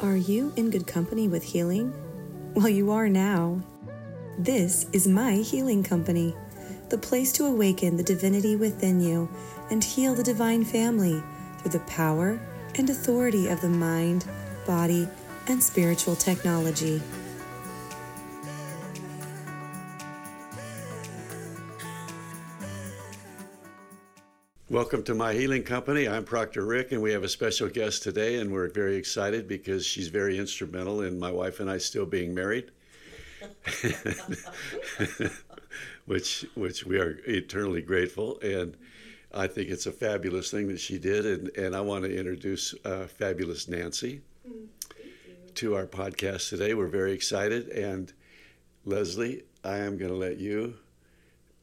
Are you in good company with healing? Well, you are now. This is My Healing Company, the place to awaken the divinity within you and heal the divine family through the power and authority of the mind, body, and spiritual technology. Welcome to my healing company. I'm Proctor Rick, and we have a special guest today, and we're very excited because she's very instrumental in my wife and I still being married, which which we are eternally grateful. And I think it's a fabulous thing that she did, and, and I want to introduce uh, fabulous Nancy to our podcast today. We're very excited, and Leslie, I am going to let you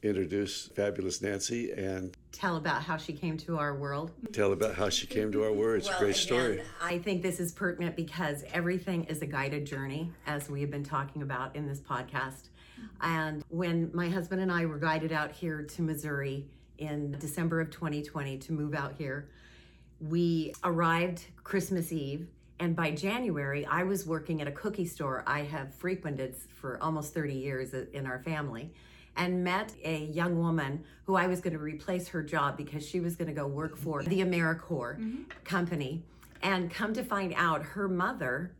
introduce fabulous Nancy and tell about how she came to our world. tell about how she came to our world. It's a great story. again, I think this is pertinent because everything is a guided journey, as we have been talking about in this podcast. And when my husband and I were guided out here to Missouri in December of 2020 to move out here, we arrived Christmas Eve. And by January, I was working at a cookie store I have frequented for almost 30 years in our family and met a young woman who I was going to replace her job because she was going to go work for the AmeriCorps mm-hmm. company. And come to find out, her mother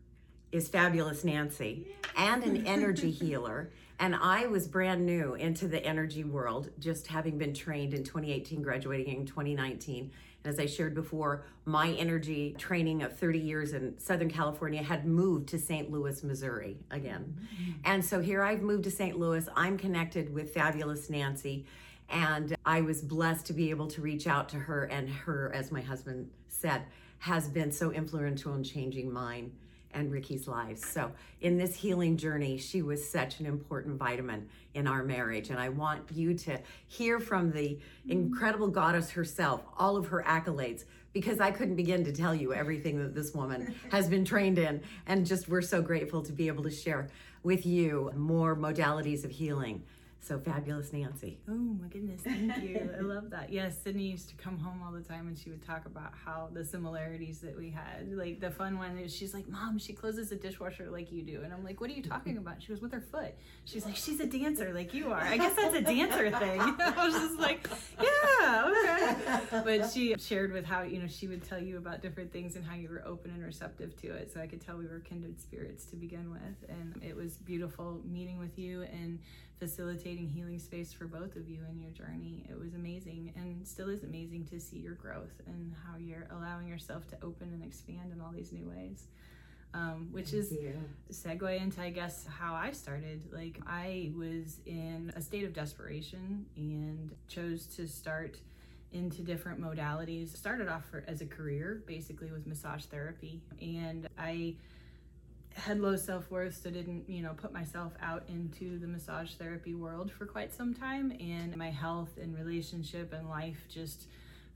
is Fabulous Nancy and an energy healer. And I was brand new into the energy world, just having been trained in 2018, graduating in 2019. As I shared before, my energy training of 30 years in Southern California had moved to St. Louis, Missouri again. Mm-hmm. And so here I've moved to St. Louis. I'm connected with Fabulous Nancy. And I was blessed to be able to reach out to her. And her, as my husband said, has been so influential in changing mine and Ricky's lives. So, in this healing journey, she was such an important vitamin in our marriage. And I want you to hear from the incredible goddess herself, all of her accolades, because I couldn't begin to tell you everything that this woman has been trained in. And just we're so grateful to be able to share with you more modalities of healing. So fabulous, Nancy. Oh my goodness, thank you. I love that. Yes, Sydney used to come home all the time and she would talk about how the similarities that we had. Like the fun one is she's like, Mom, she closes the dishwasher like you do. And I'm like, What are you talking about? She goes, With her foot. She's like, She's a dancer like you are. I guess that's a dancer thing. I was just like, Yeah, okay. But she shared with how, you know, she would tell you about different things and how you were open and receptive to it. So I could tell we were kindred spirits to begin with. And it was beautiful meeting with you and facilitating healing space for both of you in your journey. It was amazing and still is amazing to see your growth and how you're allowing yourself to open and expand in all these new ways. Um, which Thank is you. segue into I guess how I started. Like I was in a state of desperation and chose to start into different modalities. Started off for, as a career, basically with massage therapy, and I had low self-worth so didn't you know put myself out into the massage therapy world for quite some time and my health and relationship and life just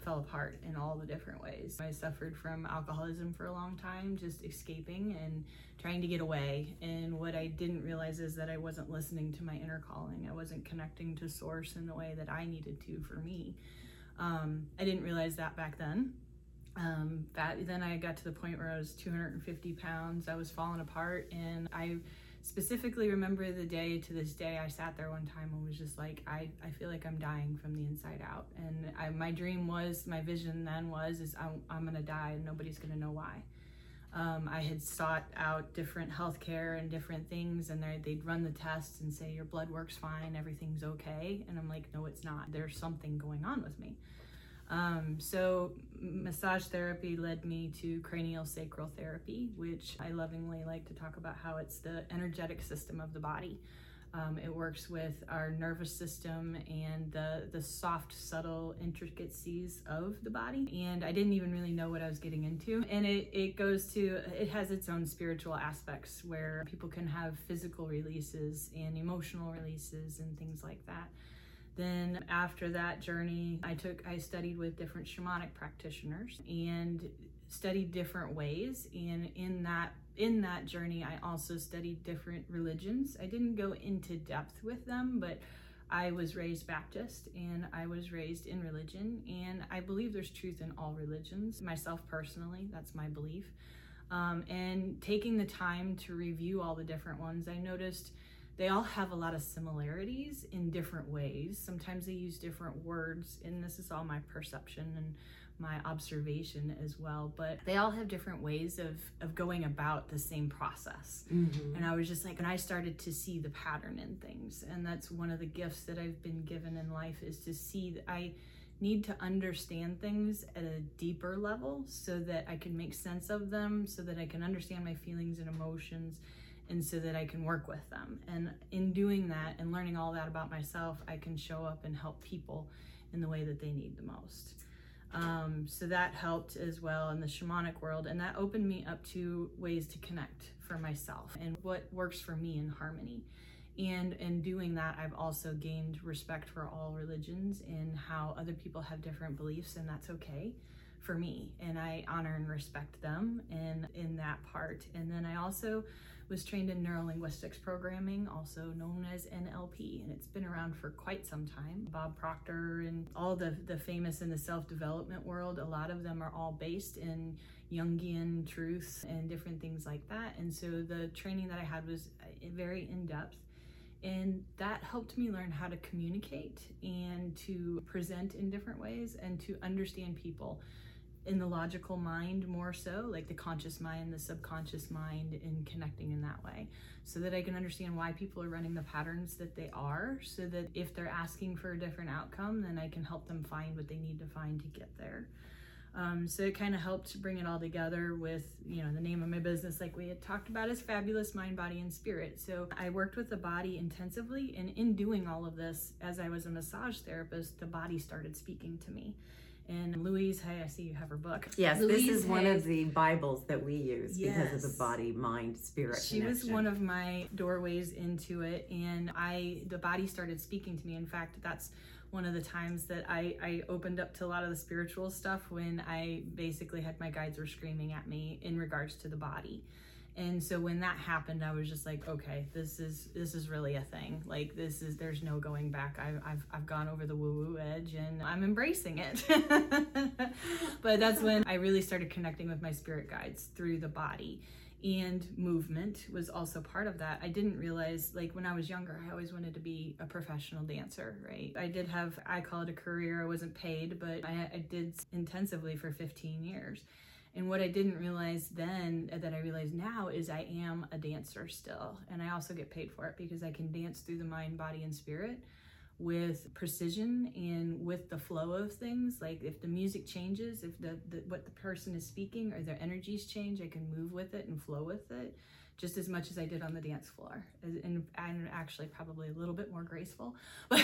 fell apart in all the different ways. I suffered from alcoholism for a long time just escaping and trying to get away and what i didn't realize is that i wasn't listening to my inner calling. I wasn't connecting to source in the way that i needed to for me. Um, i didn't realize that back then um, that then I got to the point where I was 250 pounds. I was falling apart, and I specifically remember the day to this day. I sat there one time and was just like, I, I feel like I'm dying from the inside out. And I, my dream was, my vision then was, is I'm, I'm gonna die and nobody's gonna know why. Um, I had sought out different healthcare and different things, and they- they'd run the tests and say your blood works fine, everything's okay, and I'm like, no, it's not. There's something going on with me. Um, so, massage therapy led me to cranial sacral therapy, which I lovingly like to talk about how it's the energetic system of the body. Um, it works with our nervous system and the, the soft, subtle intricacies of the body. And I didn't even really know what I was getting into. And it, it goes to, it has its own spiritual aspects where people can have physical releases and emotional releases and things like that. Then after that journey, I took I studied with different shamanic practitioners and studied different ways and in that in that journey I also studied different religions. I didn't go into depth with them, but I was raised Baptist and I was raised in religion and I believe there's truth in all religions. Myself personally, that's my belief. Um, and taking the time to review all the different ones, I noticed they all have a lot of similarities in different ways. Sometimes they use different words, and this is all my perception and my observation as well. But they all have different ways of of going about the same process. Mm-hmm. And I was just like, and I started to see the pattern in things, and that's one of the gifts that I've been given in life is to see that I need to understand things at a deeper level so that I can make sense of them, so that I can understand my feelings and emotions, and so that I can work with them. And in doing that and learning all that about myself, I can show up and help people in the way that they need the most. Um, so that helped as well in the shamanic world, and that opened me up to ways to connect for myself and what works for me in harmony. And in doing that, I've also gained respect for all religions and how other people have different beliefs, and that's okay for me. And I honor and respect them and in that part. And then I also was trained in neurolinguistics programming, also known as NLP, and it's been around for quite some time. Bob Proctor and all the, the famous in the self development world, a lot of them are all based in Jungian truths and different things like that. And so the training that I had was uh, very in depth. And that helped me learn how to communicate and to present in different ways and to understand people in the logical mind more so, like the conscious mind, the subconscious mind, and connecting in that way, so that I can understand why people are running the patterns that they are, so that if they're asking for a different outcome, then I can help them find what they need to find to get there. Um, so it kind of helped bring it all together with, you know, the name of my business, like we had talked about, is Fabulous Mind, Body, and Spirit. So I worked with the body intensively, and in doing all of this, as I was a massage therapist, the body started speaking to me. And Louise Hay, I see you have her book. Yes, Louise this is one of the Bibles that we use yes. because of the body, mind, spirit. She connection. was one of my doorways into it, and I the body started speaking to me. In fact, that's one of the times that I, I opened up to a lot of the spiritual stuff when I basically had my guides were screaming at me in regards to the body and so when that happened i was just like okay this is this is really a thing like this is there's no going back i've i've, I've gone over the woo woo edge and i'm embracing it but that's when i really started connecting with my spirit guides through the body and movement was also part of that. I didn't realize, like, when I was younger, I always wanted to be a professional dancer, right? I did have, I call it a career. I wasn't paid, but I, I did intensively for 15 years. And what I didn't realize then uh, that I realize now is I am a dancer still. And I also get paid for it because I can dance through the mind, body, and spirit with precision and with the flow of things. Like if the music changes, if the, the what the person is speaking or their energies change, I can move with it and flow with it just as much as I did on the dance floor, and, and actually probably a little bit more graceful. oh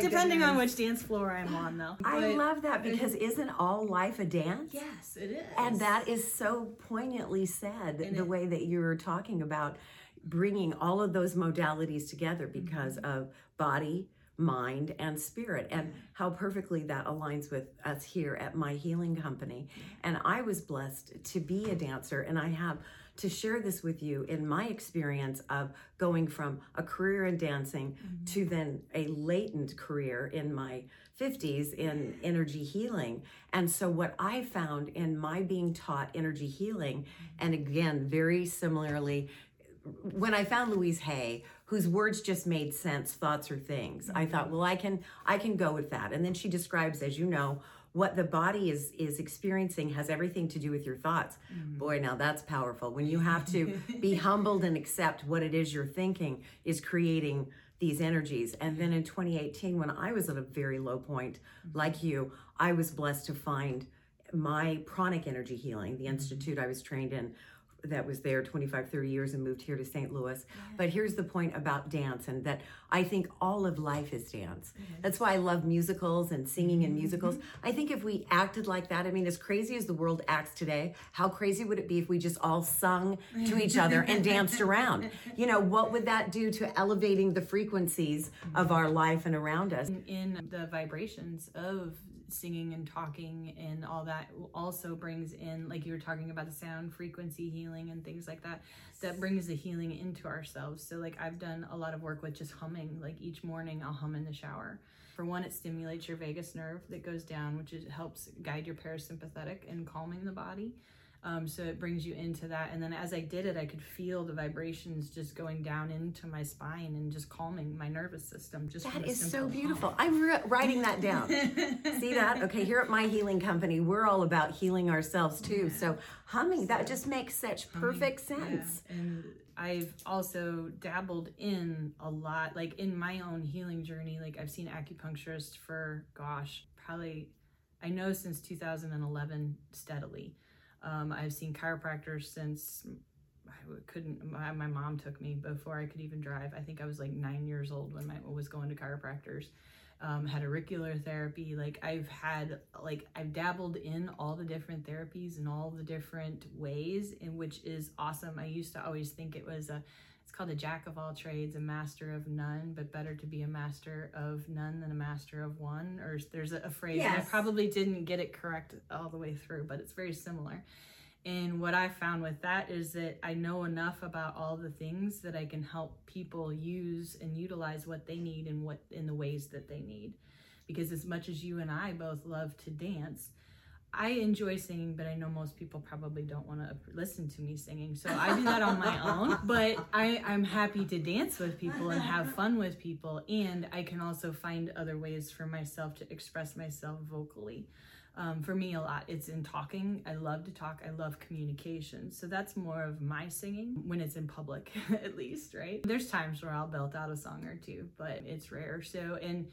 Depending goodness. on which dance floor I'm on, though. I but, love that because isn't all life a dance? Yes, it is. And that is so poignantly said and the it, way that you're talking about bringing all of those modalities together because mm-hmm. of body, mind, and spirit, and how perfectly that aligns with us here at my healing company. And I was blessed to be a dancer, and I have to share this with you in my experience of going from a career in dancing mm-hmm. to then a latent career in my 50s in energy healing. And so, what I found in my being taught energy healing, and again, very similarly, when I found Louise Hay, whose words just made sense, thoughts or things. I thought, well, I can I can go with that. And then she describes, as you know, what the body is is experiencing has everything to do with your thoughts mm-hmm. boy now that's powerful when you have to be humbled and accept what it is you're thinking is creating these energies and then in 2018 when i was at a very low point mm-hmm. like you i was blessed to find my pranic energy healing the mm-hmm. institute i was trained in that was there 25 30 years and moved here to st louis. But here's the point about dance and that i think all of life is dance. Mm-hmm. that's why i love musicals and singing in musicals. Mm-hmm. i think if we acted like that i mean as crazy as the world acts today how crazy would it be if we just all sung to each other and danced around? You know what would that do to elevating the frequencies of our life and around us? In the vibrations of singing and talking and all that also brings in like you were talking about the sound frequency healing and things like that that brings the healing into ourselves. So like i've done a lot of work with just humming. Like each morning i'll hum in the shower. For one it stimulates your vagus nerve that goes down which is, helps guide your parasympathetic and calming the body Um, so it brings you into that. And then as I did it, I could feel the vibrations just going down into my spine and just calming my nervous system. Just that is so beautiful. I'm re- writing that down. See that? Okay, here at my healing company, we're all about healing ourselves too. Yeah. So humming, that just makes such perfect sense. Yeah. And I've also dabbled in a lot, like in my own healing journey. Like I've seen acupuncturists for, gosh, probably, I know since 2011 steadily. Um, I've seen chiropractors since I couldn't. My, my, mom took me before I could even drive. I think I was like nine years old when I was going to chiropractors. Um, had auricular therapy. Like I've had, like I've dabbled in all the different therapies and all the different ways, in which is awesome. I used to always think it was a it's called a jack of all trades, a master of none, but better to be a master of none than a master of one. Or there's a, a phrase, yes. I probably didn't get it correct all the way through, but it's very similar. And what I found with that is that I know enough about all the things that I can help people use and utilize what they need and what in the ways that they need. Because as much as you and I both love to dance, I enjoy singing, but I know most people probably don't want to listen to me singing. So I do that on my own. But I, I'm happy to dance with people and have fun with people. And I can also find other ways for myself to express myself vocally. Um, for me, a lot, it's in talking. I love to talk. I love communication. So that's more of my singing when it's in public, at least, right? There's times where I'll belt out a song or two, but it's rare. So, and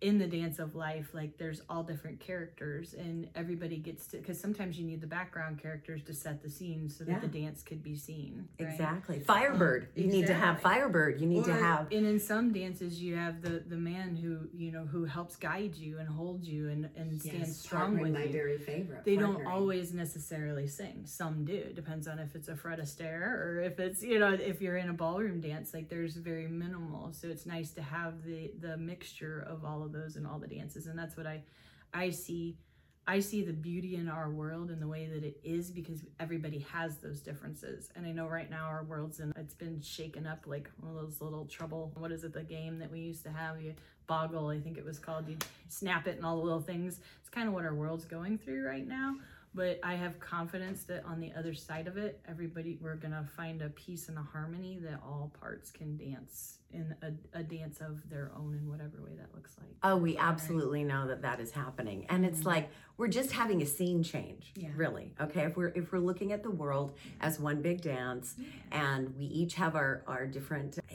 in the dance of life like there's all different characters and everybody gets to because sometimes you need the background characters to set the scene so that yeah. the dance could be seen right? exactly firebird you exactly. need to have firebird you need or, to have and in some dances you have the the man who you know who helps guide you and hold you and and yes, stand strong with my you very favorite they partnering. don't always necessarily sing some do it depends on if it's a fred astaire or if it's you know if you're in a ballroom dance like there's very minimal so it's nice to have the the mixture of all of those and all the dances. And that's what i i see i see the beauty in our world and the way that it is because everybody has those differences. And i know right now our world's and it's been shaken up like one of those little trouble what is it the game that we used to have? You boggle i think it was called you snap it and all the little things. It's kind of what our world's going through right now but I have confidence that on the other side of it, everybody, we're going to find a peace and a harmony that all parts can dance in a, a, dance of their own in whatever way that looks like. Oh, we absolutely know that that is happening. And it's mm-hmm. like we're just having a scene change, yeah. really. Okay? If we're if we're looking at the world as one big dance and we each have our our different uh,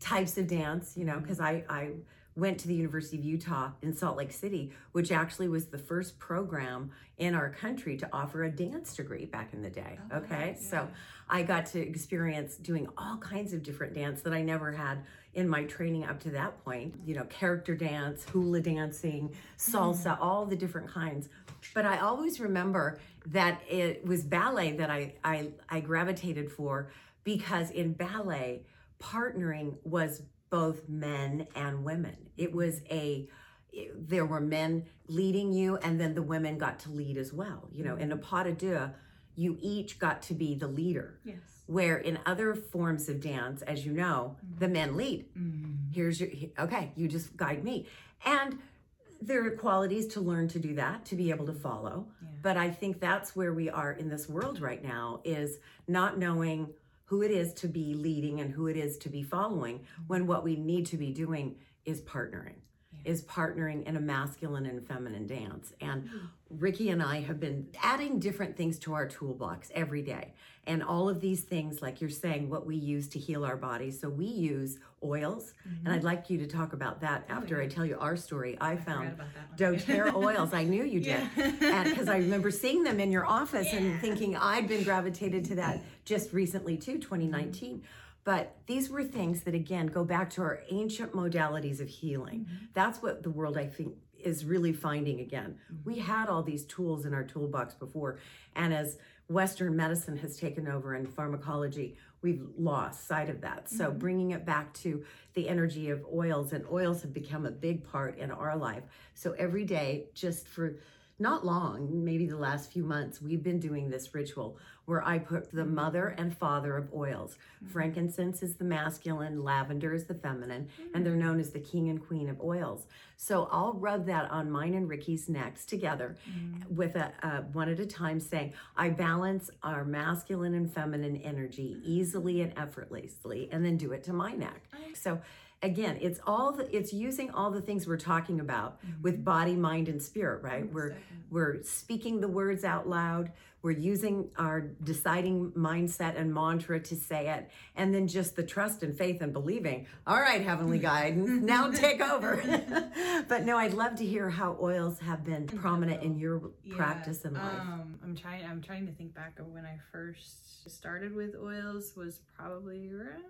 types of dance, you know, cuz I I went to the University of Utah in Salt Lake City, which actually was the first program in our country to offer a dance degree back in the day. Oh, okay. Yeah. So I got to experience doing all kinds of different dance that I never had in my training up to that point. You know, character dance, hula dancing, salsa, mm. all the different kinds. But I always remember that it was ballet that I, I, I gravitated for because in ballet, partnering was both men and women. It was a there were men leading you and then the women got to lead as well. You know, mm-hmm. in a pas de deux, you each got to be the leader. Yes. Where in other forms of dance, as you know, mm-hmm. the men lead. Mm-hmm. Here's your okay, you just guide me. And there are qualities to learn to do that, to be able to follow. Yeah. But I think that's where we are in this world right now is not knowing who it is to be leading and who it is to be following mm-hmm. when what we need to be doing is partnering is partnering in a masculine and feminine dance. And mm-hmm. Ricky and I have been adding different things to our toolbox every day. And all of these things, like you're saying, what we use to heal our bodies. So we use oils. Mm-hmm. And I'd like you to talk about that oh, after I tell you our story. I, I found doTERRA oils. I knew you did. Because I remember seeing them in your office yeah. and thinking I'd been gravitated to that just recently too, 2019. Mm-hmm. But these were things that, again, go back to our ancient modalities of healing. Mm-hmm. That's what the world, I think, is really finding again. Mm-hmm. We had all these tools in our toolbox before. And as Western medicine has taken over and pharmacology, we've lost sight of that. So mm-hmm. bringing it back to the energy of oils, and oils have become a big part in our life. So every day, just for not long, maybe the last few months, we've been doing this ritual where I put the mm-hmm. mother and father of oils. Mm-hmm. Frankincense is the masculine, lavender is the feminine, and mm-hmm. they're known as the king and queen of oils. So I'll rub that on mine and Ricky's necks together with a, a one at a time, saying, I balance our masculine and feminine energy easily and effortlessly, and then do it to my neck. So again it's all the it's using all the things we're talking about with body mind and spirit right? We're we're speaking the words out loud. We're using our deciding mindset and mantra to say it. And then just the trust and faith and believing all right heavenly guidance now take over. But no i'd love to hear how oils have been prominent in your practice in life. Um, I'm trying. I'm trying to think back of when I first started with oils. Was probably around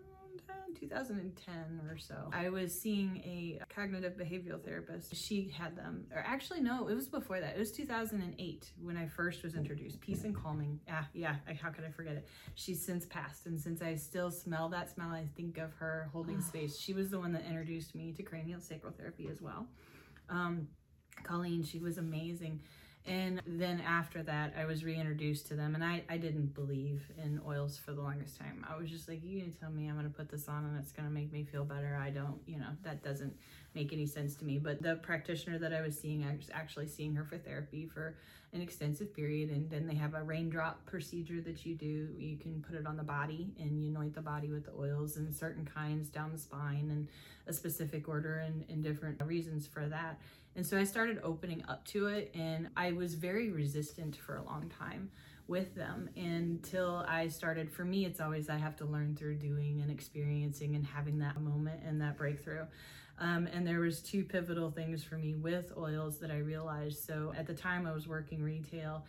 2010 or so. I was seeing a cognitive behavioral therapist. She had them, or actually no, it was before that. It was 2008 when I first was introduced. Peace and calming. Ah, yeah. I, how could I forget it? She's since passed, and since I still smell that smell, I think of her holding space. She was the one that introduced me to cranial sacral therapy as well. Um, Colleen, she was amazing. And then after that, I was reintroduced to them, and I, I didn't believe in oils for the longest time. I was just like, you tell me I'm gonna put this on and it's gonna make me feel better? I don't, you know, that doesn't make any sense to me. But the practitioner that I was seeing, I was actually seeing her for therapy for an extensive period, and then they have a raindrop procedure that you do. You can put it on the body, and you anoint the body with the oils and certain kinds down the spine, and a specific order and, and different reasons for that. And so I started opening up to it, and I was very resistant for a long time with them until I started. For me, it's always I have to learn through doing and experiencing and having that moment and that breakthrough. Um, and there was two pivotal things for me with oils that I realized. So at the time, I was working retail,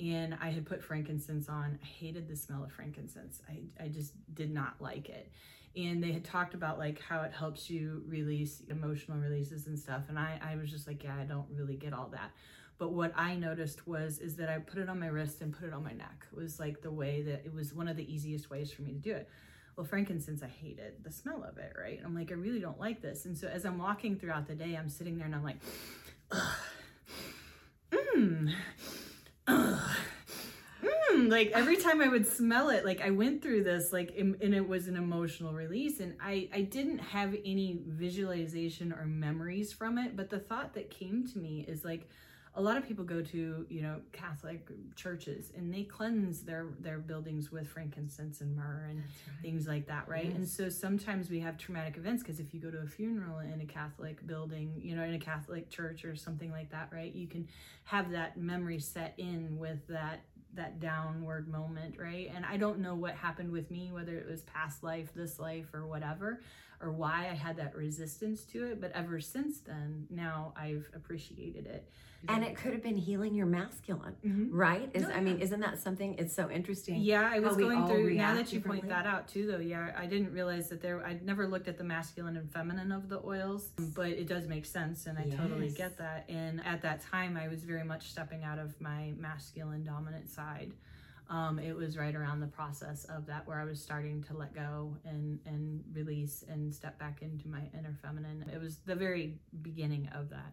and I had put frankincense on. I hated the smell of frankincense. I, I just did not like it and they had talked about like how it helps you release emotional releases and stuff and I, I was just like yeah i don't really get all that. But what i noticed was is that i put it on my wrist and put it on my neck. It was like the way that it was one of the easiest ways for me to do it. Well frankincense i hated the smell of it right? I'm like i really don't like this. And so as i'm walking throughout the day i'm sitting there and i'm like mmm. mm, like every time I would smell it, like I went through this, like, and it was an emotional release, and I I didn't have any visualization or memories from it, but the thought that came to me is like. A lot of people go to, you know, Catholic churches and they cleanse their their buildings with frankincense and myrrh and things like that, right? And so sometimes we have traumatic events because if you go to a funeral in a Catholic building, you know, in a Catholic church or something like that, right? You can have that memory set in with that that downward moment, right? And I don't know what happened with me, whether it was past life, this life, or whatever, or why I had that resistance to it. But ever since then, now I've appreciated it. and it could have been healing your masculine Mhm. right is No, i mean isn't that something it's so interesting Yeah, I was going through. Now that you point that out too, though, yeah, I didn't realize that there. I never looked at the masculine and feminine of the oils, but it does make sense, and I totally get that. And at that time, I was very much stepping out of my masculine dominant side. Um, it was right around the process of that where I was starting to let go and and release and step back into my inner feminine. It was the very beginning of that.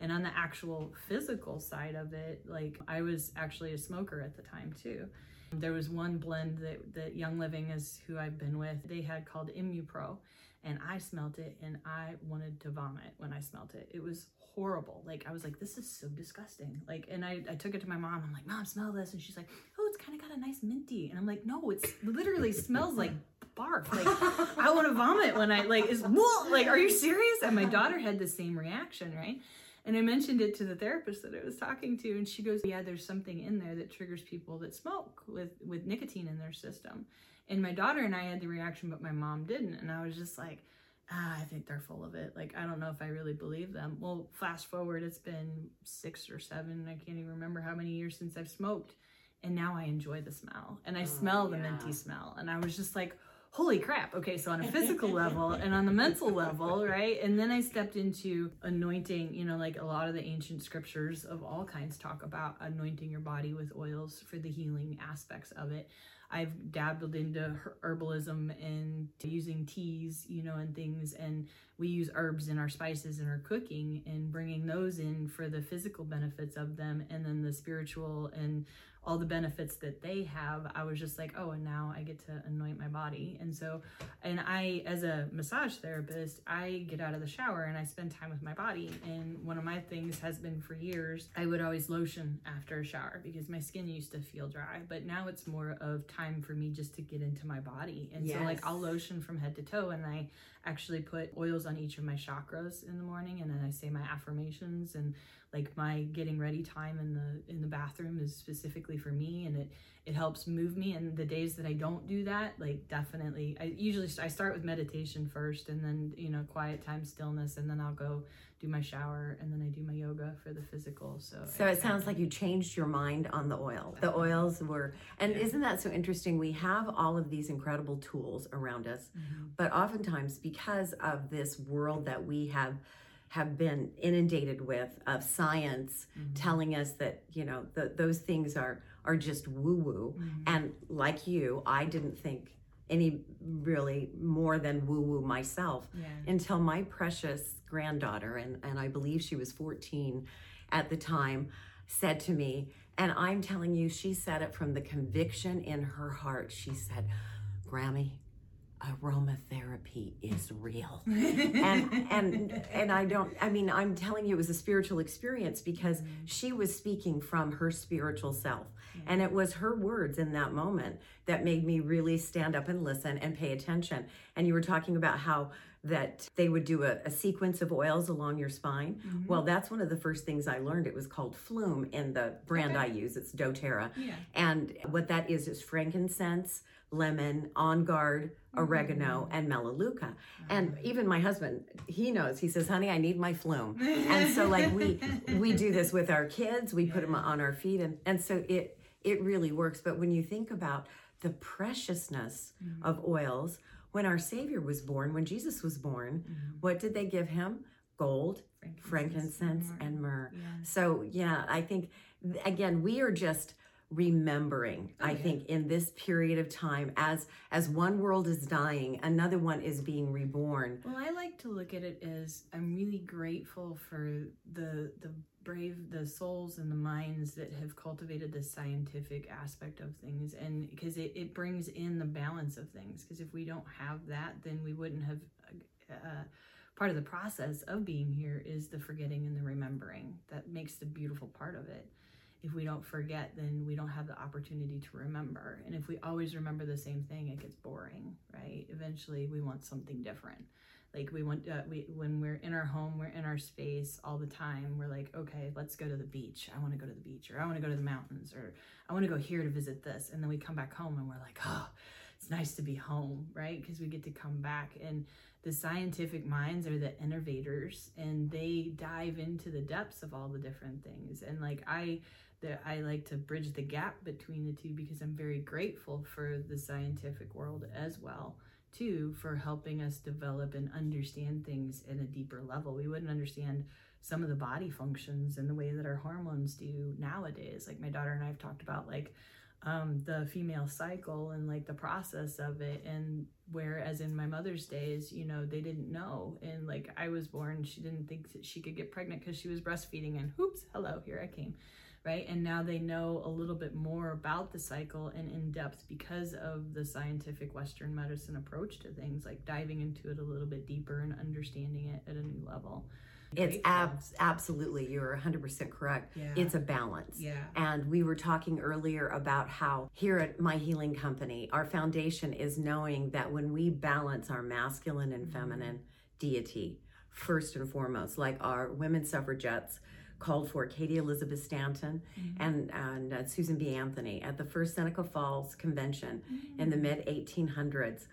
And on the actual physical side of it, like I was actually a smoker at the time too. There was one blend that, that Young Living is who I've been with. They had called ImmuPro, and I smelt it and I wanted to vomit when I smelt it. It was horrible. Like I was like, this is so disgusting. Like, and I, I took it to my mom. I'm like, Mom, smell this, and she's like, Oh, it's kind of got a nice minty. And I'm like, No, it's literally smells like barf. Like I want to vomit when I like is like, are you serious? And my daughter had the same reaction, right? And I mentioned it to the therapist that I was talking to, and she goes, "Yeah, there's something in there that triggers people that smoke with with nicotine in their system." And my daughter and I had the reaction, but my mom didn't, and I was just like, ah, "I think they're full of it. Like, I don't know if I really believe them." Well, fast forward, it's been six or seven. I can't even remember how many years since I've smoked, and now I enjoy the smell, and I smell the minty smell, and I was just like holy crap okay so on a physical level and on the mental level right and then i stepped into anointing you know like a lot of the ancient scriptures of all kinds talk about anointing your body with oils for the healing aspects of it i've dabbled into herbalism and using teas you know and things and we use herbs in our spices in our cooking and bringing those in for the physical benefits of them and then the spiritual and all the benefits that they have, I was just like, oh, and now I get to anoint my body. And so, and I, as a massage therapist, I get out of the shower and I spend time with my body. And one of my things has been for years, I would always lotion after a shower because my skin used to feel dry. But now it's more of time for me just to get into my body. And yes. so, like, I'll lotion from head to toe and I actually put oils on each of my chakras in the morning and then I say my affirmations and like my getting ready time in the in the bathroom is specifically for me and it it helps move me and the days that i don't do that like definitely i usually i start with meditation first and then you know quiet time stillness and then i'll go do my shower and then i do my yoga for the physical so so it sounds like you changed your mind on the oil the oils were and yeah. isn't that so interesting we have all of these incredible tools around us mm-hmm. but oftentimes because of this world that we have have been inundated with of science mm-hmm. telling us that you know the, those things are are just woo woo mm-hmm. and like you i didn't think any really more than woo woo myself yeah. until my precious granddaughter and and i believe she was 14 at the time said to me and i'm telling you she said it from the conviction in her heart she said grammy aromatherapy is real and and and i don't i mean i'm telling you it was a spiritual experience because mm-hmm. she was speaking from her spiritual self mm-hmm. and it was her words in that moment that made me really stand up and listen and pay attention and you were talking about how that they would do a, a sequence of oils along your spine. Mm-hmm. Well, that's one of the first things I learned. It was called Flume in the brand okay. I use. It's doTERRA. Yeah. And what that is is frankincense, lemon, on guard, oregano, mm-hmm. and melaleuca. And mm-hmm. even my husband, he knows. He says, "Honey, I need my flume." and so like we we do this with our kids. We put them on our feet, and and so it it really works. But when you think about the preciousness mm-hmm. of oils, when our Savior was born, when Jesus was born, mm-hmm. what did they give him? Gold, frankincense, frankincense and myrrh. And myrrh. Yeah. So yeah, I think again we are just remembering i think in this period of time as as one world is dying another one is being reborn. Well i like to look at it as i'm really grateful for the the brave the souls and the minds that have cultivated the scientific aspect of things and because it, it brings in the balance of things. Because if we don't have that then we wouldn't have uh, part of the process of being here is the forgetting and the remembering that makes the beautiful part of it if we don't forget, then we don't have the opportunity to remember. And if we always remember the same thing, it gets boring, right? Eventually, we want something different. Like we want, uh, we when we're in our home, we're in our space all the time. We're like, okay, let's go to the beach. I want to go to the beach, or I want to go to the mountains, or I want to go here to visit this. And then we come back home and we're like, oh, it's nice to be home, right? Because we get to come back and the scientific minds are the innovators and they dive into the depths of all the different things and like i that I like to bridge the gap between the two because I'm very grateful for the scientific world as well too for helping us develop and understand things in a deeper level. We wouldn't understand some of the body functions and the way that our hormones do nowadays. Like my daughter and I have talked about like um, the female cycle and like the process of it and whereas in my mother's days you know they didn't know and like i was born she didn't think that she could get pregnant because she was breastfeeding and oops hello here i came right? And now they know a little bit more about the cycle and in depth because of the scientific Western medicine approach to things, like diving into it a little bit deeper and understanding it at a new level. It's ab- absolutely, you're 100% correct. Yeah. It's a balance. Yeah. And we were talking earlier about how here at My Healing Company, our foundation is knowing that when we balance our masculine and mm-hmm. feminine deity, first and foremost, like our women suffragettes called for Cady Elizabeth Stanton mm-hmm. and, and uh, Susan B. Anthony at the first Seneca Falls Convention mm-hmm. in the mid 1800s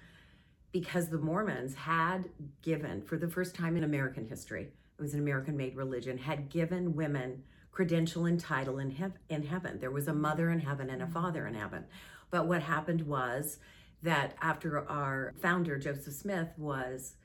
because the Mormons had given, for the first time in American history, it was an American made religion, had given women credential and title in, hev- in heaven. There was a mother in heaven and a mm-hmm. father in heaven. But what happened was that after our founder Joseph Smith was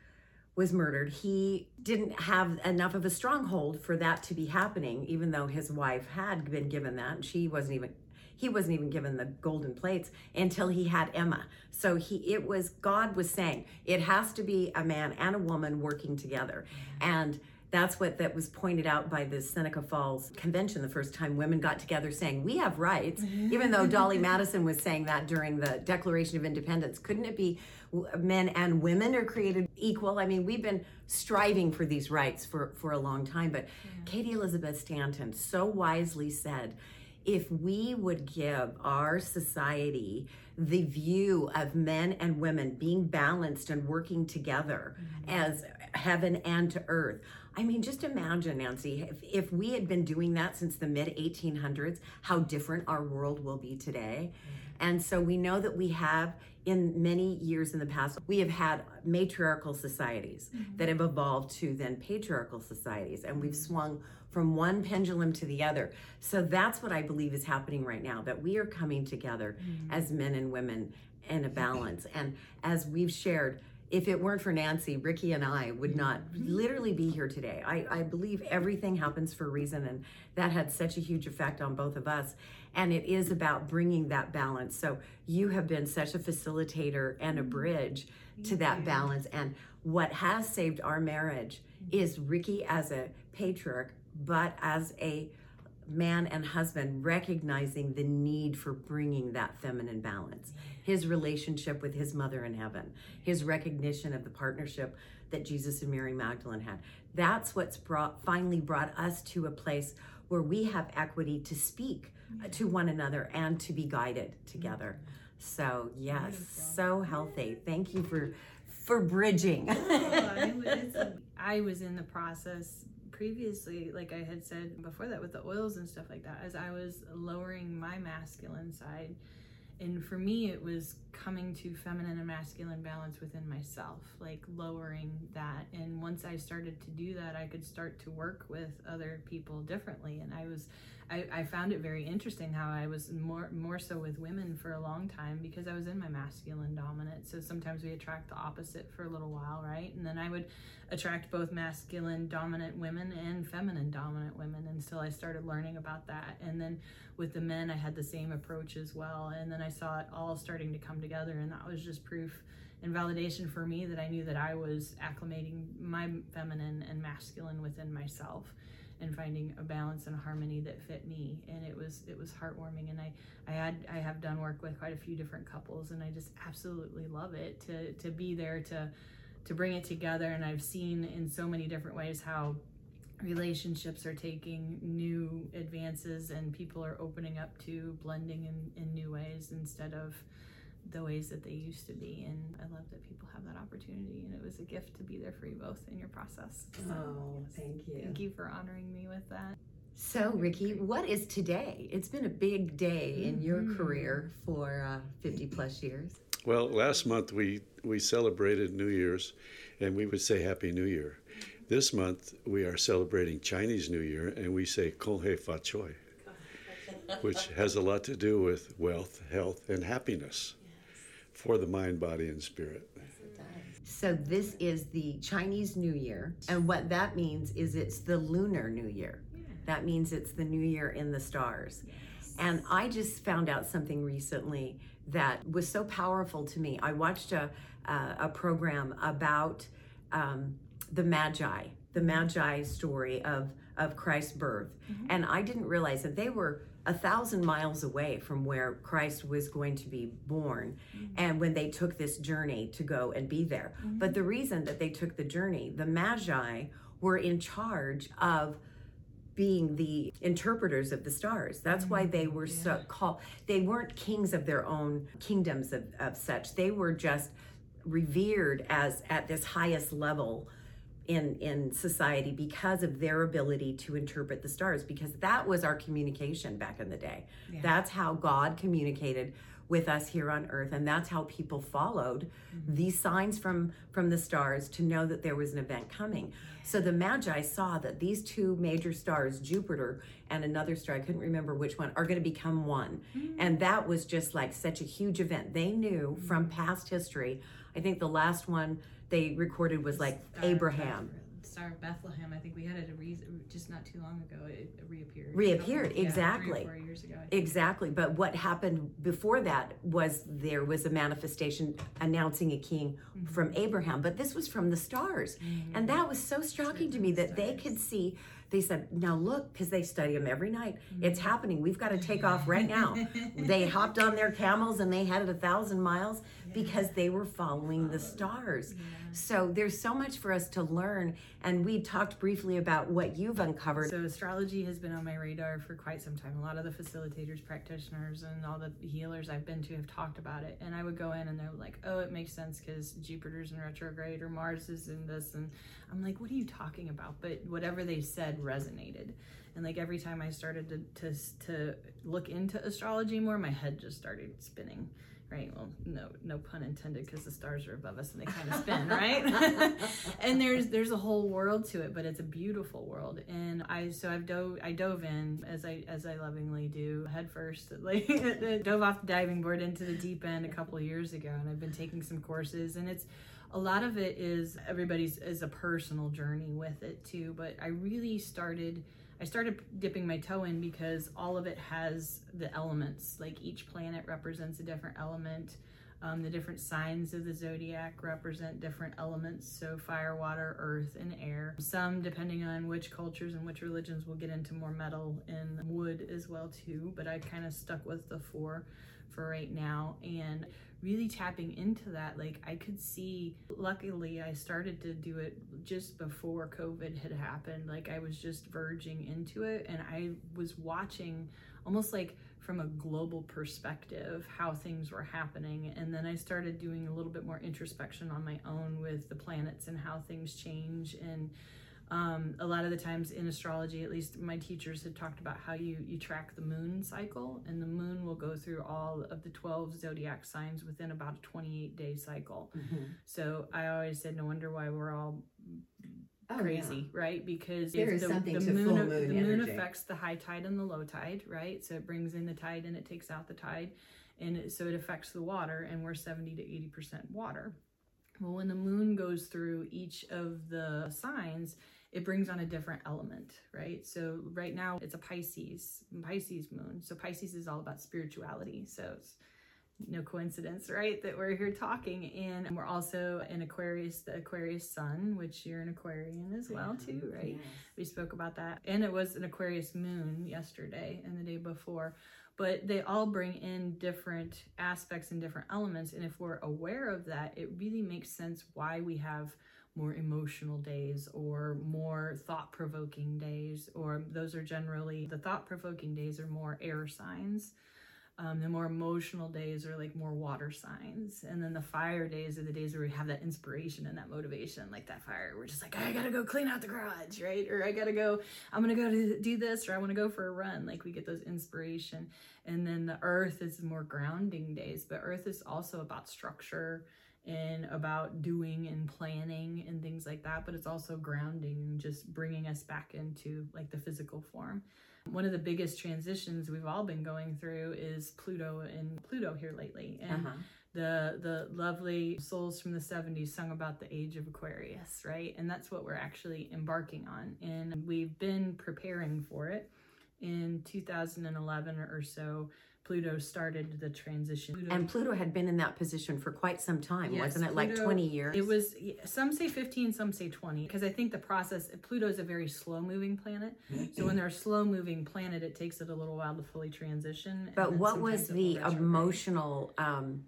was murdered, he didn't have enough of a stronghold for that to be happening, even though his wife had been given that, she wasn't even he wasn't even given the golden plates until he had Emma. So he it was God was saying it has to be a man and a woman working together. And that's what that was pointed out by the Seneca Falls Convention the first time women got together saying we have rights, even though Dolly Madison was saying that during the Declaration of Independence. Couldn't it be men and women are created equal? I mean, we've been striving for these rights for, for a long time, but yeah. Cady Elizabeth Stanton so wisely said if we would give our society the view of men and women being balanced and working together mm-hmm. as heaven and to earth. I mean, just imagine, Nancy, if, if we had been doing that since the mid 1800s, how different our world will be today. Mm-hmm. And so we know that we have, in many years in the past, we have had matriarchal societies mm-hmm. that have evolved to then patriarchal societies, and we've mm-hmm. swung from one pendulum to the other. So that's what I believe is happening right now that we are coming together mm-hmm. as men and women in a balance. And as we've shared, if it weren't for Nancy, Ricky and I would not mm-hmm. literally be here today. I, I believe everything happens for a reason, and that had such a huge effect on both of us. And it is about bringing that balance. So you have been such a facilitator and a mm-hmm. bridge to that balance. And what has saved our marriage mm-hmm. is Ricky as a patriarch, but as a man and husband recognizing the need for bringing that feminine balance his relationship with his mother in heaven his recognition of the partnership that jesus and mary magdalene had. That's what's brought finally brought us to a place where we have equity to speak uh, to one another and to be guided together. Mm-hmm. So yes so healthy. Thank you for for bridging. Oh, I was in the process previously, like I had said before that with the oils and stuff like that, as I was lowering my masculine side. And for me, it was coming to feminine and masculine balance within myself, like lowering that. And once I started to do that, I could start to work with other people differently. And I was I, I found it very interesting how I was more more so with women for a long time because I was in my masculine dominant. So sometimes we attract the opposite for a little while, right? And then I would attract both masculine dominant women and feminine dominant women until I started learning about that. And then with the men, I had the same approach as well. And then I saw it all starting to come together, and that was just proof and validation for me that I knew that I was acclimating my feminine and masculine within myself and finding a balance and a harmony that fit me. And it was it was heartwarming. And I I had I have done work with quite a few different couples and I just absolutely love it to to be there to to bring it together. And I've seen in so many different ways how relationships are taking new advances and people are opening up to blending in, in new ways instead of the ways that they used to be. And I love that people have that opportunity. And it was a gift to be there for you both in your process. So, oh, thank you. Thank you for honoring me with that. So, Ricky, what is today? It's been a big day in your mm-hmm. career for uh, 50 plus years. Well, last month we, we celebrated New Year's and we would say Happy New Year. This month we are celebrating Chinese New Year and we say Kong Hei Fa Choi, which has a lot to do with wealth, health, and happiness for the mind, body, and spirit. So this is the Chinese New Year, and what that means is it's the lunar New Year. That means it's the New Year in the stars. And I just found out something recently that was so powerful to me. I watched a uh, a program about um, the Magi, the Magi story of of Christ's birth, mm-hmm. and I didn't realize that they were a thousand miles away from where Christ was going to be born, mm-hmm. and when they took this journey to go and be there. Mm-hmm. But the reason that they took the journey, the Magi were in charge of being the interpreters of the stars. That's why they were yeah. so called. They weren't kings of their own kingdoms of, of such. They were just revered as at this highest level in in society because of their ability to interpret the stars because that was our communication back in the day. Yeah. that's how god communicated with us here on earth and that's how people followed mm-hmm. these signs from from the stars to know that there was an event coming. So the magi saw that these two major stars jupiter and another star i couldn't remember which one are going to become one. Mm. And that was just like such a huge event. They knew from mm. past history. I think the last one they recorded was like Star abraham Beth- Star of Bethlehem. I think we had it a reason just not too long ago. It reappeared. Reappeared, Yeah, exactly. Four years ago. Exactly. But what happened before that was there was a manifestation announcing a king mm-hmm. from Abraham. But this was from the stars. Mm-hmm. And that was so shocking to me that they could see. They said, now look, because they study them every night. It's mm-hmm. happening. We've got to take off right now. they hopped on their camels and they headed a thousand miles because they were following the stars. So there's so much for us to learn. And we talked briefly about what you've uncovered. So astrology has been on my radar for quite some time. A lot of the facilitators, practitioners, and all the healers I've been to have talked about it. And I would go in and they're like, "Oh, it makes sense because Jupiter's in retrograde or Mars is in this." And I'm like, "What are you talking about?" But whatever they said resonated. And like every time I started to to to look into astrology more, my head just started spinning. Right. Well, no, no pun intended, because the stars are above us and they kind of spin, right? and there's there's a whole world to it, but it's a beautiful world. And I so I've dove I dove in as I as I lovingly do head first, like dove off the diving board into the deep end a couple years ago, and I've been taking some courses, and it's a lot of it is everybody's is a personal journey with it too. But I really started. I started dipping my toe in because all of it has the elements. Like each planet represents a different element. Um, the different signs of the zodiac represent different elements. So fire, water, earth, and air. Some, depending on which cultures and which religions, will get into more metal and wood as well too. But I kind of stuck with the four for right now and really tapping into that like i could see luckily i started to do it just before covid had happened like i was just verging into it and i was watching almost like from a global perspective how things were happening and then i started doing a little bit more introspection on my own with the planets and how things change and um, a lot of the times in astrology at least my teachers had talked about how you you track the moon cycle and the moon will go through all of the 12 zodiac signs within about a 28 day cycle so i always said no wonder why we're all Oh, crazy right? Because There if is the, something the to moon, full moon the moon affects the high tide and the low tide right? So it brings in the tide and it takes out the tide and it, so it affects the water and we're 70 to 80 percent water. Well when the moon goes through each of the signs it brings on a different element right? So right now it's a pisces pisces moon. So pisces is all about spirituality. So it's no coincidence, right? That we're here talking, and we're also in Aquarius, the Aquarius Sun, which you're an Aquarian as well, too, right? We spoke about that, and it was an Aquarius Moon yesterday and the day before, but they all bring in different aspects and different elements, and if we're aware of that, it really makes sense why we have more emotional days or more thought provoking days, or those are generally the thought provoking days are more air signs. Um, the more emotional days are like more water signs. And then the fire days are the days where we have that inspiration and that motivation, like that fire. We're just like, I gotta go clean out the garage, right? Or I gotta go, I'm gonna go to do this, or I wanna go for a run. Like we get those inspiration. And then the earth is more grounding days, but earth is also about structure and about doing and planning and things like that. But it's also grounding and just bringing us back into like the physical form. One of the biggest transitions we've all been going through is Pluto and Pluto here lately. And Uh-huh. the the lovely souls from the 70s sung about the age of Aquarius, right? And that's what we're actually embarking on. And we've been preparing for it. In 2011 or so, Pluto started the transition. Pluto- And Pluto had been in that position for quite some time, Yes, wasn't it? like 20 years. It was some say 15, some say 20 because I think the process Pluto is a very slow moving planet. So when they're a slow moving planet, it takes it a little while to fully transition. But what was sometimes it will the emotional um,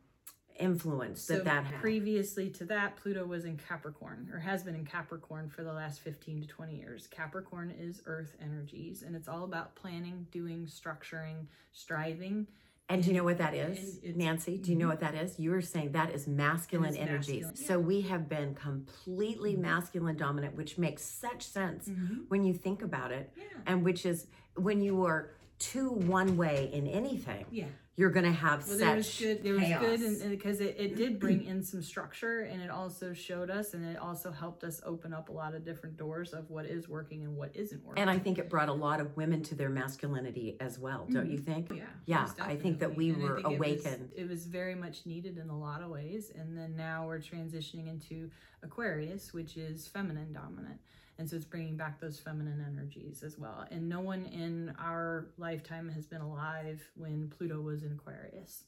influence that So that had? previously to that, Pluto was in Capricorn or has been in Capricorn for the last 15 to 20 years. Capricorn is earth energies and it's all about planning, doing, structuring, striving. and do you know what that is, Nancy? Do you know what that is? You were saying that is masculine energies. masculine, So we have been completely masculine dominant, which makes such sense Mhm. when you think about it. Yeah. And which is when you are too one way in anything, Yeah. You're going to have well, such there was good. There was chaos. good, because it, it did bring in some structure, and it also showed us, and it also helped us open up a lot of different doors of what is working and what isn't working. and I think it brought a lot of women to their masculinity as well, don't you mm-hmm. think? Yeah, Yeah, I think that we And were think it was- awakened. It was, very much needed in a lot of ways, and then now we're transitioning into Aquarius, which is feminine dominant, and so it's bringing back those feminine energies as well. And no one in our lifetime has been alive when Pluto was in Aquarius.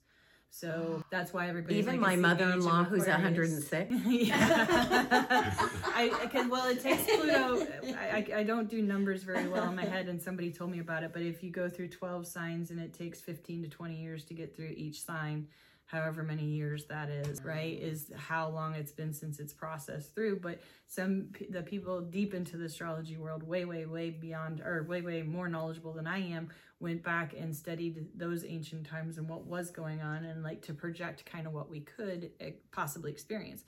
So that's why everybody Even my mother-in-law, who's 106. yeah, I can. well, it takes Pluto. I, I I don't do numbers very well in my head, and somebody told me about it. But if you go through twelve signs, and it takes fifteen to twenty years to get through each sign, however many years that is, right? Is how long it's been since it's processed through. But some the people deep into the astrology world, way, way, way beyond, or way, way more knowledgeable than I am, went back and studied those ancient times and what was going on, and like to project kind of what we could eh, possibly experience.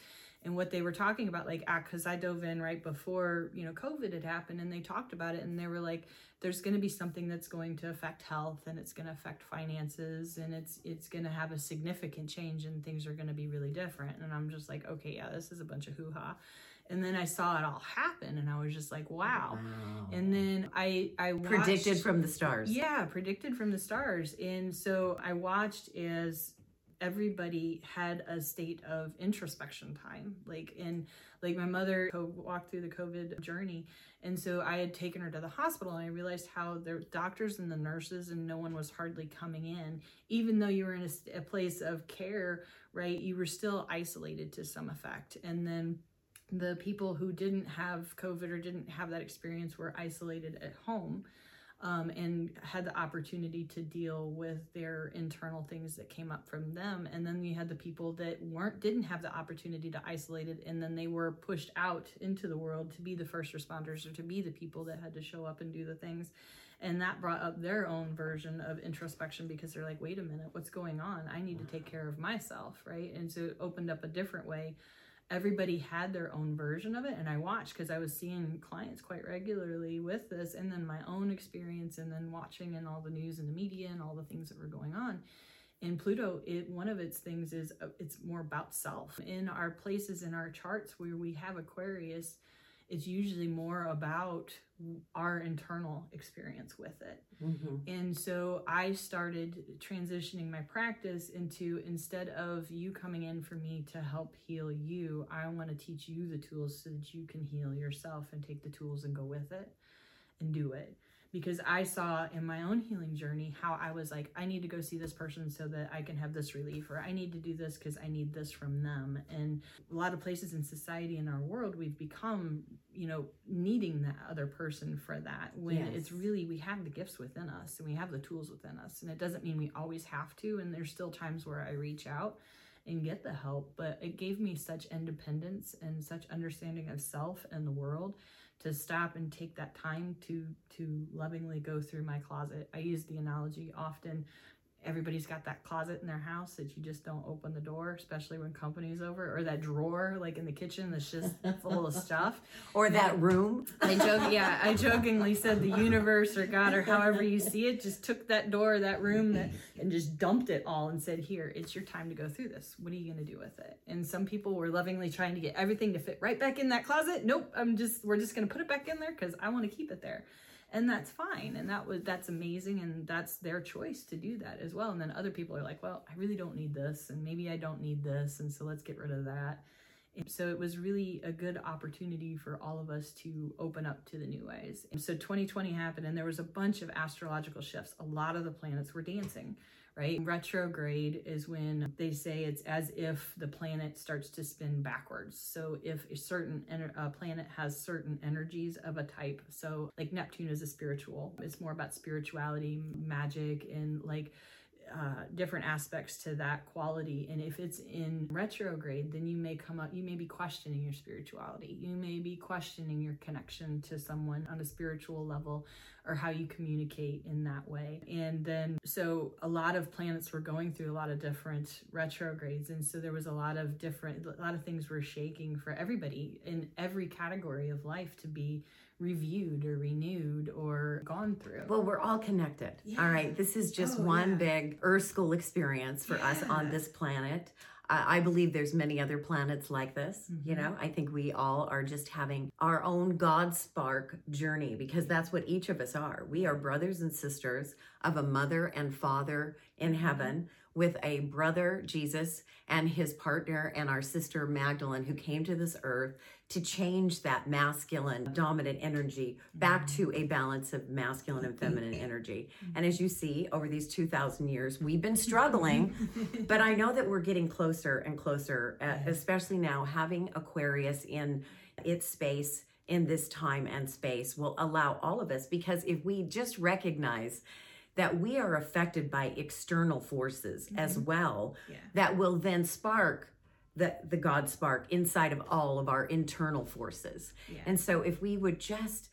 And what they were talking about, like, because I dove in right before you know COVID had happened, and they talked about it, and they were like, "There's going to be something that's going to affect health, and it's going to affect finances, and it's it's going to have a significant change, and things are going to be really different." And I'm just like, "Okay, yeah, this is a bunch of hoo ha." And then I saw it all happen, and I was just like, "Wow!" And then I I Predicted from the stars. yeah, predicted from the stars. And so I watched as everybody had a state of introspection time. Like in like my mother walked through the COVID journey. And so I had taken her to the hospital and I realized how the doctors and the nurses and no one was hardly coming in. Even though you were in a, a place of care, right, you were still isolated to some effect. And then the people who didn't have COVID or didn't have that experience were isolated at home um, and had the opportunity to deal with their internal things that came up from them. And then you had the people that weren't didn't have the opportunity to isolate it, and then they were pushed out into the world to be the first responders or to be the people that had to show up and do the things. And that brought up their own version of introspection because they're like, wait a minute, what's going on? I need to take care of myself, right? And so it opened up a different way everybody had their own version of it and i watched because i was seeing clients quite regularly with this and then my own experience and then watching and all the news and the media and all the things that were going on. In pluto it one of its things is uh, it's more about self. In our places in our charts where we have aquarius it's usually more about our internal experience with it Mhm. and so I started transitioning my practice into instead of you coming in for me to help heal you, I want to teach you the tools so that you can heal yourself and take the tools and go with it and do it. Because I saw in my own healing journey how I was like, I need to go see this person so that I can have this relief, or I need to do this because I need this from them. And a lot of places in society in our world, we've become, you know, needing that other person for that when Yes. it's really, we have the gifts within us and we have the tools within us. And it doesn't mean we always have to. And there's still times where I reach out and get the help, but it gave me such independence and such understanding of self and the world to stop and take that time to to lovingly go through my closet. I use the analogy often everybody's got that closet in their house that you just don't open the door, especially when company's over, or that drawer like in the kitchen that's just full of stuff. Or that room. I joke, yeah, I jokingly said the universe or God or however you see it just took that door, that room, that, and just dumped it all and said, "Here, it's your time to go through this. What are you going to do with it?" And some people were lovingly trying to get everything to fit right back in that closet. Nope, I'm just we're just going to put it back in there because I want to keep it there. And that's fine, and that was that's amazing, and that's their choice to do that as well. And then other people are like, "Well, I really don't need this, and maybe I don't need this, and so let's get rid of that." And so it was really a good opportunity for all of us to open up to the new ways. And so 2020 happened and there was a bunch of astrological shifts. A lot of the planets were dancing, right? Retrograde is when they say it's as if the planet starts to spin backwards. So if a certain ener- uh, planet has certain energies of a type, so like Neptune is a spiritual, it's more about spirituality, magic, and like uh, different aspects to that quality. And if it's in retrograde, then you may come up, you may be questioning your spirituality. You may be questioning your connection to someone on a spiritual level, or how you communicate in that way. And then, so a lot of planets were going through a lot of different retrogrades. And so there was a lot of different, a lot of things were shaking for everybody in every category of life to be reviewed or renewed or gone through. Well, we're all connected. All right. This is just Oh, one yeah. big Earth school experience for us on this planet. I I believe there's many other planets like this. Mm-hmm. You know, I think we all are just having our own God spark journey because that's what each of us are. We are brothers and sisters of a mother and father in Mm-hmm. With a brother, Jesus, and his partner, and our sister Magdalene, who came to this earth to change that masculine dominant energy back to a balance of masculine and feminine energy. And as you see, over these 2,000 years, we've been struggling, but I know that we're getting closer and closer, uh, especially now having Aquarius in its space in this time and space will allow all of us, because if we just recognize that we are affected by external forces as mm-hmm. well Yeah. that will then spark the, the God spark inside of all of our internal forces. Yeah. And so if we would just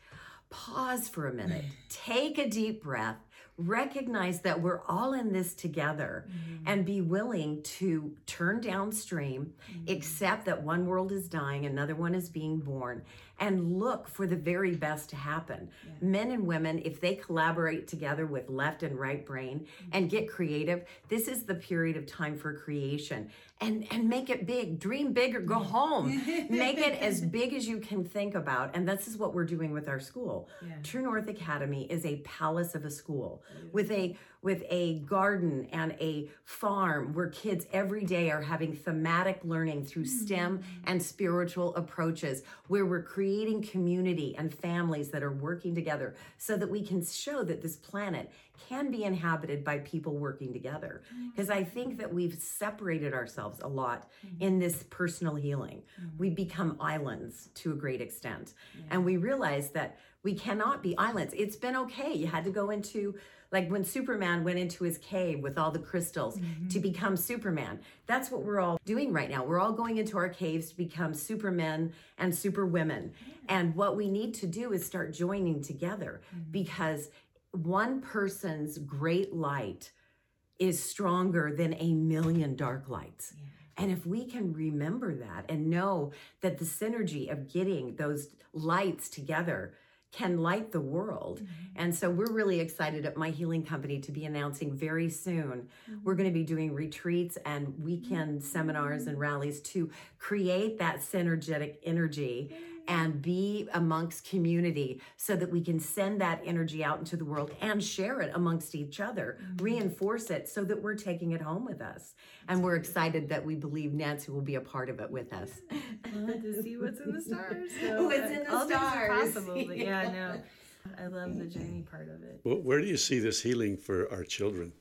pause for a minute, take a deep breath, recognize that we're all in this together mm-hmm. and be willing to turn downstream, mm-hmm. accept that one world is dying, another one is being born, and look for the very best to happen. Men and women, if they collaborate together with left and right brain mm-hmm. and get creative, this is the period of time for creation. And, and make it big. Dream big or go home. make it as big as you can think about. And this is what we're doing with our school. Yeah. True North Academy is a palace of a school with a with a garden and a farm where kids every day are having thematic learning through mm-hmm. STEM and spiritual approaches where we're creating community and families that are working together so that we can show that this planet can be inhabited by people working together mm-hmm. because I think that we've separated ourselves a lot mm-hmm. in this personal healing. We become islands to a great extent. And we realize that we cannot be islands. It's been okay. You had to go into like when Superman went into his cave with all the crystals to mm-hmm. become Superman. That's what we're all doing right now. We're all going into our caves to become supermen and superwomen. And what we need to do is start joining together mm-hmm. because one person's great light is stronger than a million dark lights. And if we can remember that and know that the synergy of getting those lights together can light the world. Mm-hmm. And so we're really excited at My Healing Company to be announcing very soon. Mm-hmm. We're going to be doing retreats and weekend seminars and mm-hmm. rallies to create that synergetic energy and be amongst community so that we can send that energy out into the world and share it amongst each other, reinforce it so that we're taking it home with us. And we're excited that we believe Nancy will be a part of it with us. We'll to see what's in the stars. So What's in the all stars. possible, but yeah, no. I love the journey part of it. Well, where do you see this healing for our children?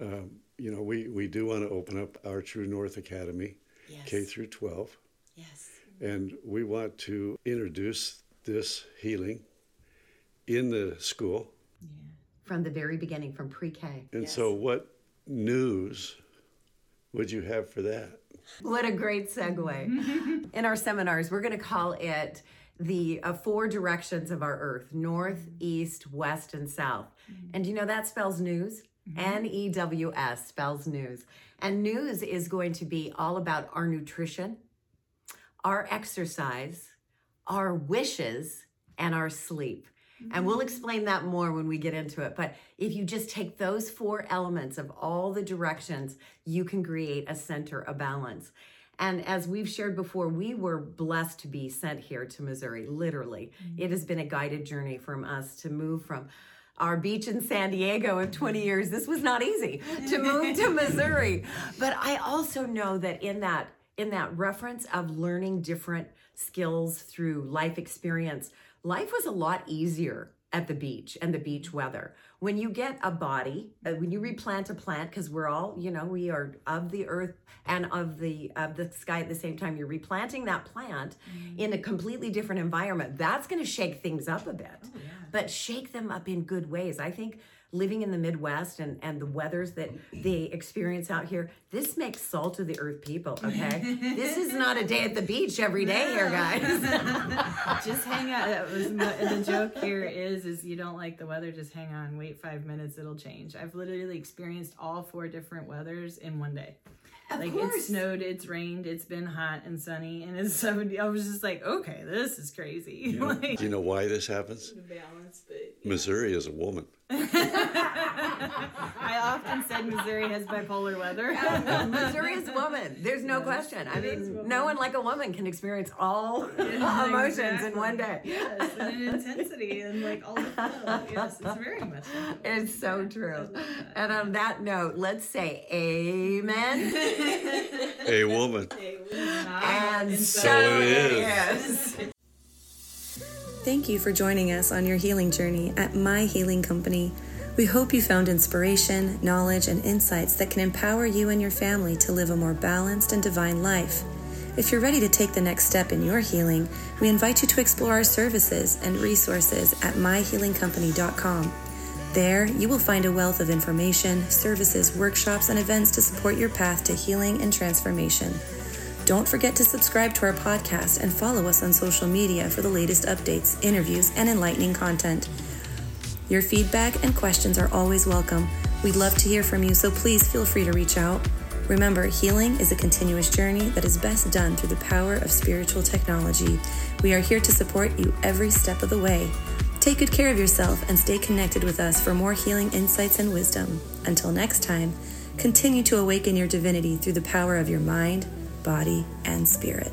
Um, you know, we, we do want to open up our True North Academy, K through 12, Yes. And we want to introduce this healing in the school. Yeah. From the very beginning, from pre K. And so, what news would you have for that? What a great segue. In our seminars, we're going to call it the uh, four directions of our earth north, mm-hmm. east, west, and south. Mm-hmm. And you know that spells news? Mm-hmm. N E W S spells news. And news is going to be all about our nutrition, our exercise, our wishes, and our sleep. And we'll mm-hmm. explain that more when we get into it. But if you just take those four elements of all the directions, you can create a center, a balance. And as we've shared before, we were blessed to be sent here to Missouri, literally. Mm-hmm. It has been a guided journey from us to move from our beach in San Diego of 20 years. This was not easy to move to Missouri. But I also know that in that in that reference of learning different skills through life experience, life was a lot easier at the beach and the beach weather. When you get a body, uh, when you replant a plant, because we're all, you know, we are of the earth and of the of the sky at the same time. You're replanting that plant in a completely different environment. That's going to shake things up a bit, but shake them up in good ways. I think living in the Midwest and, and the weathers that they experience out here, this makes salt of the earth people, okay? this is not a day at the beach every day here, guys. just hang out. That was my, the joke here is is you don't like the weather, just hang on, wait five minutes, it'll change. I've literally experienced all four different weathers in one day. Of like course. it snowed, it's rained, it's been hot and sunny, and it's 70. I was just like, okay, this is crazy. You know, like, do you know why this happens? balance, but Missouri is a woman. I often said Missouri has bipolar weather. Missouri is woman. There's no question. I mean, no one like a woman can experience all emotions in one day. Yes, and an intensity and like all the flow. Yes, it's very much. like. It's so true. And on that note, let's say amen. A woman. A woman. And so so it it is. is. Thank you for joining us on your healing journey at My Healing Company. We hope you found inspiration, knowledge, and insights that can empower you and your family to live a more balanced and divine life. If you're ready to take the next step in your healing, we invite you to explore our services and resources at myhealingcompany.com. There, you will find a wealth of information, services, workshops, and events to support your path to healing and transformation. Don't forget to subscribe to our podcast and follow us on social media for the latest updates, interviews, and enlightening content. Your feedback and questions are always welcome. We'd love to hear from you, so please feel free to reach out. Remember, healing is a continuous journey that is best done through the power of spiritual technology. We are here to support you every step of the way. Take good care of yourself and stay connected with us for more healing insights and wisdom. Until next time, continue to awaken your divinity through the power of your mind, body, and spirit.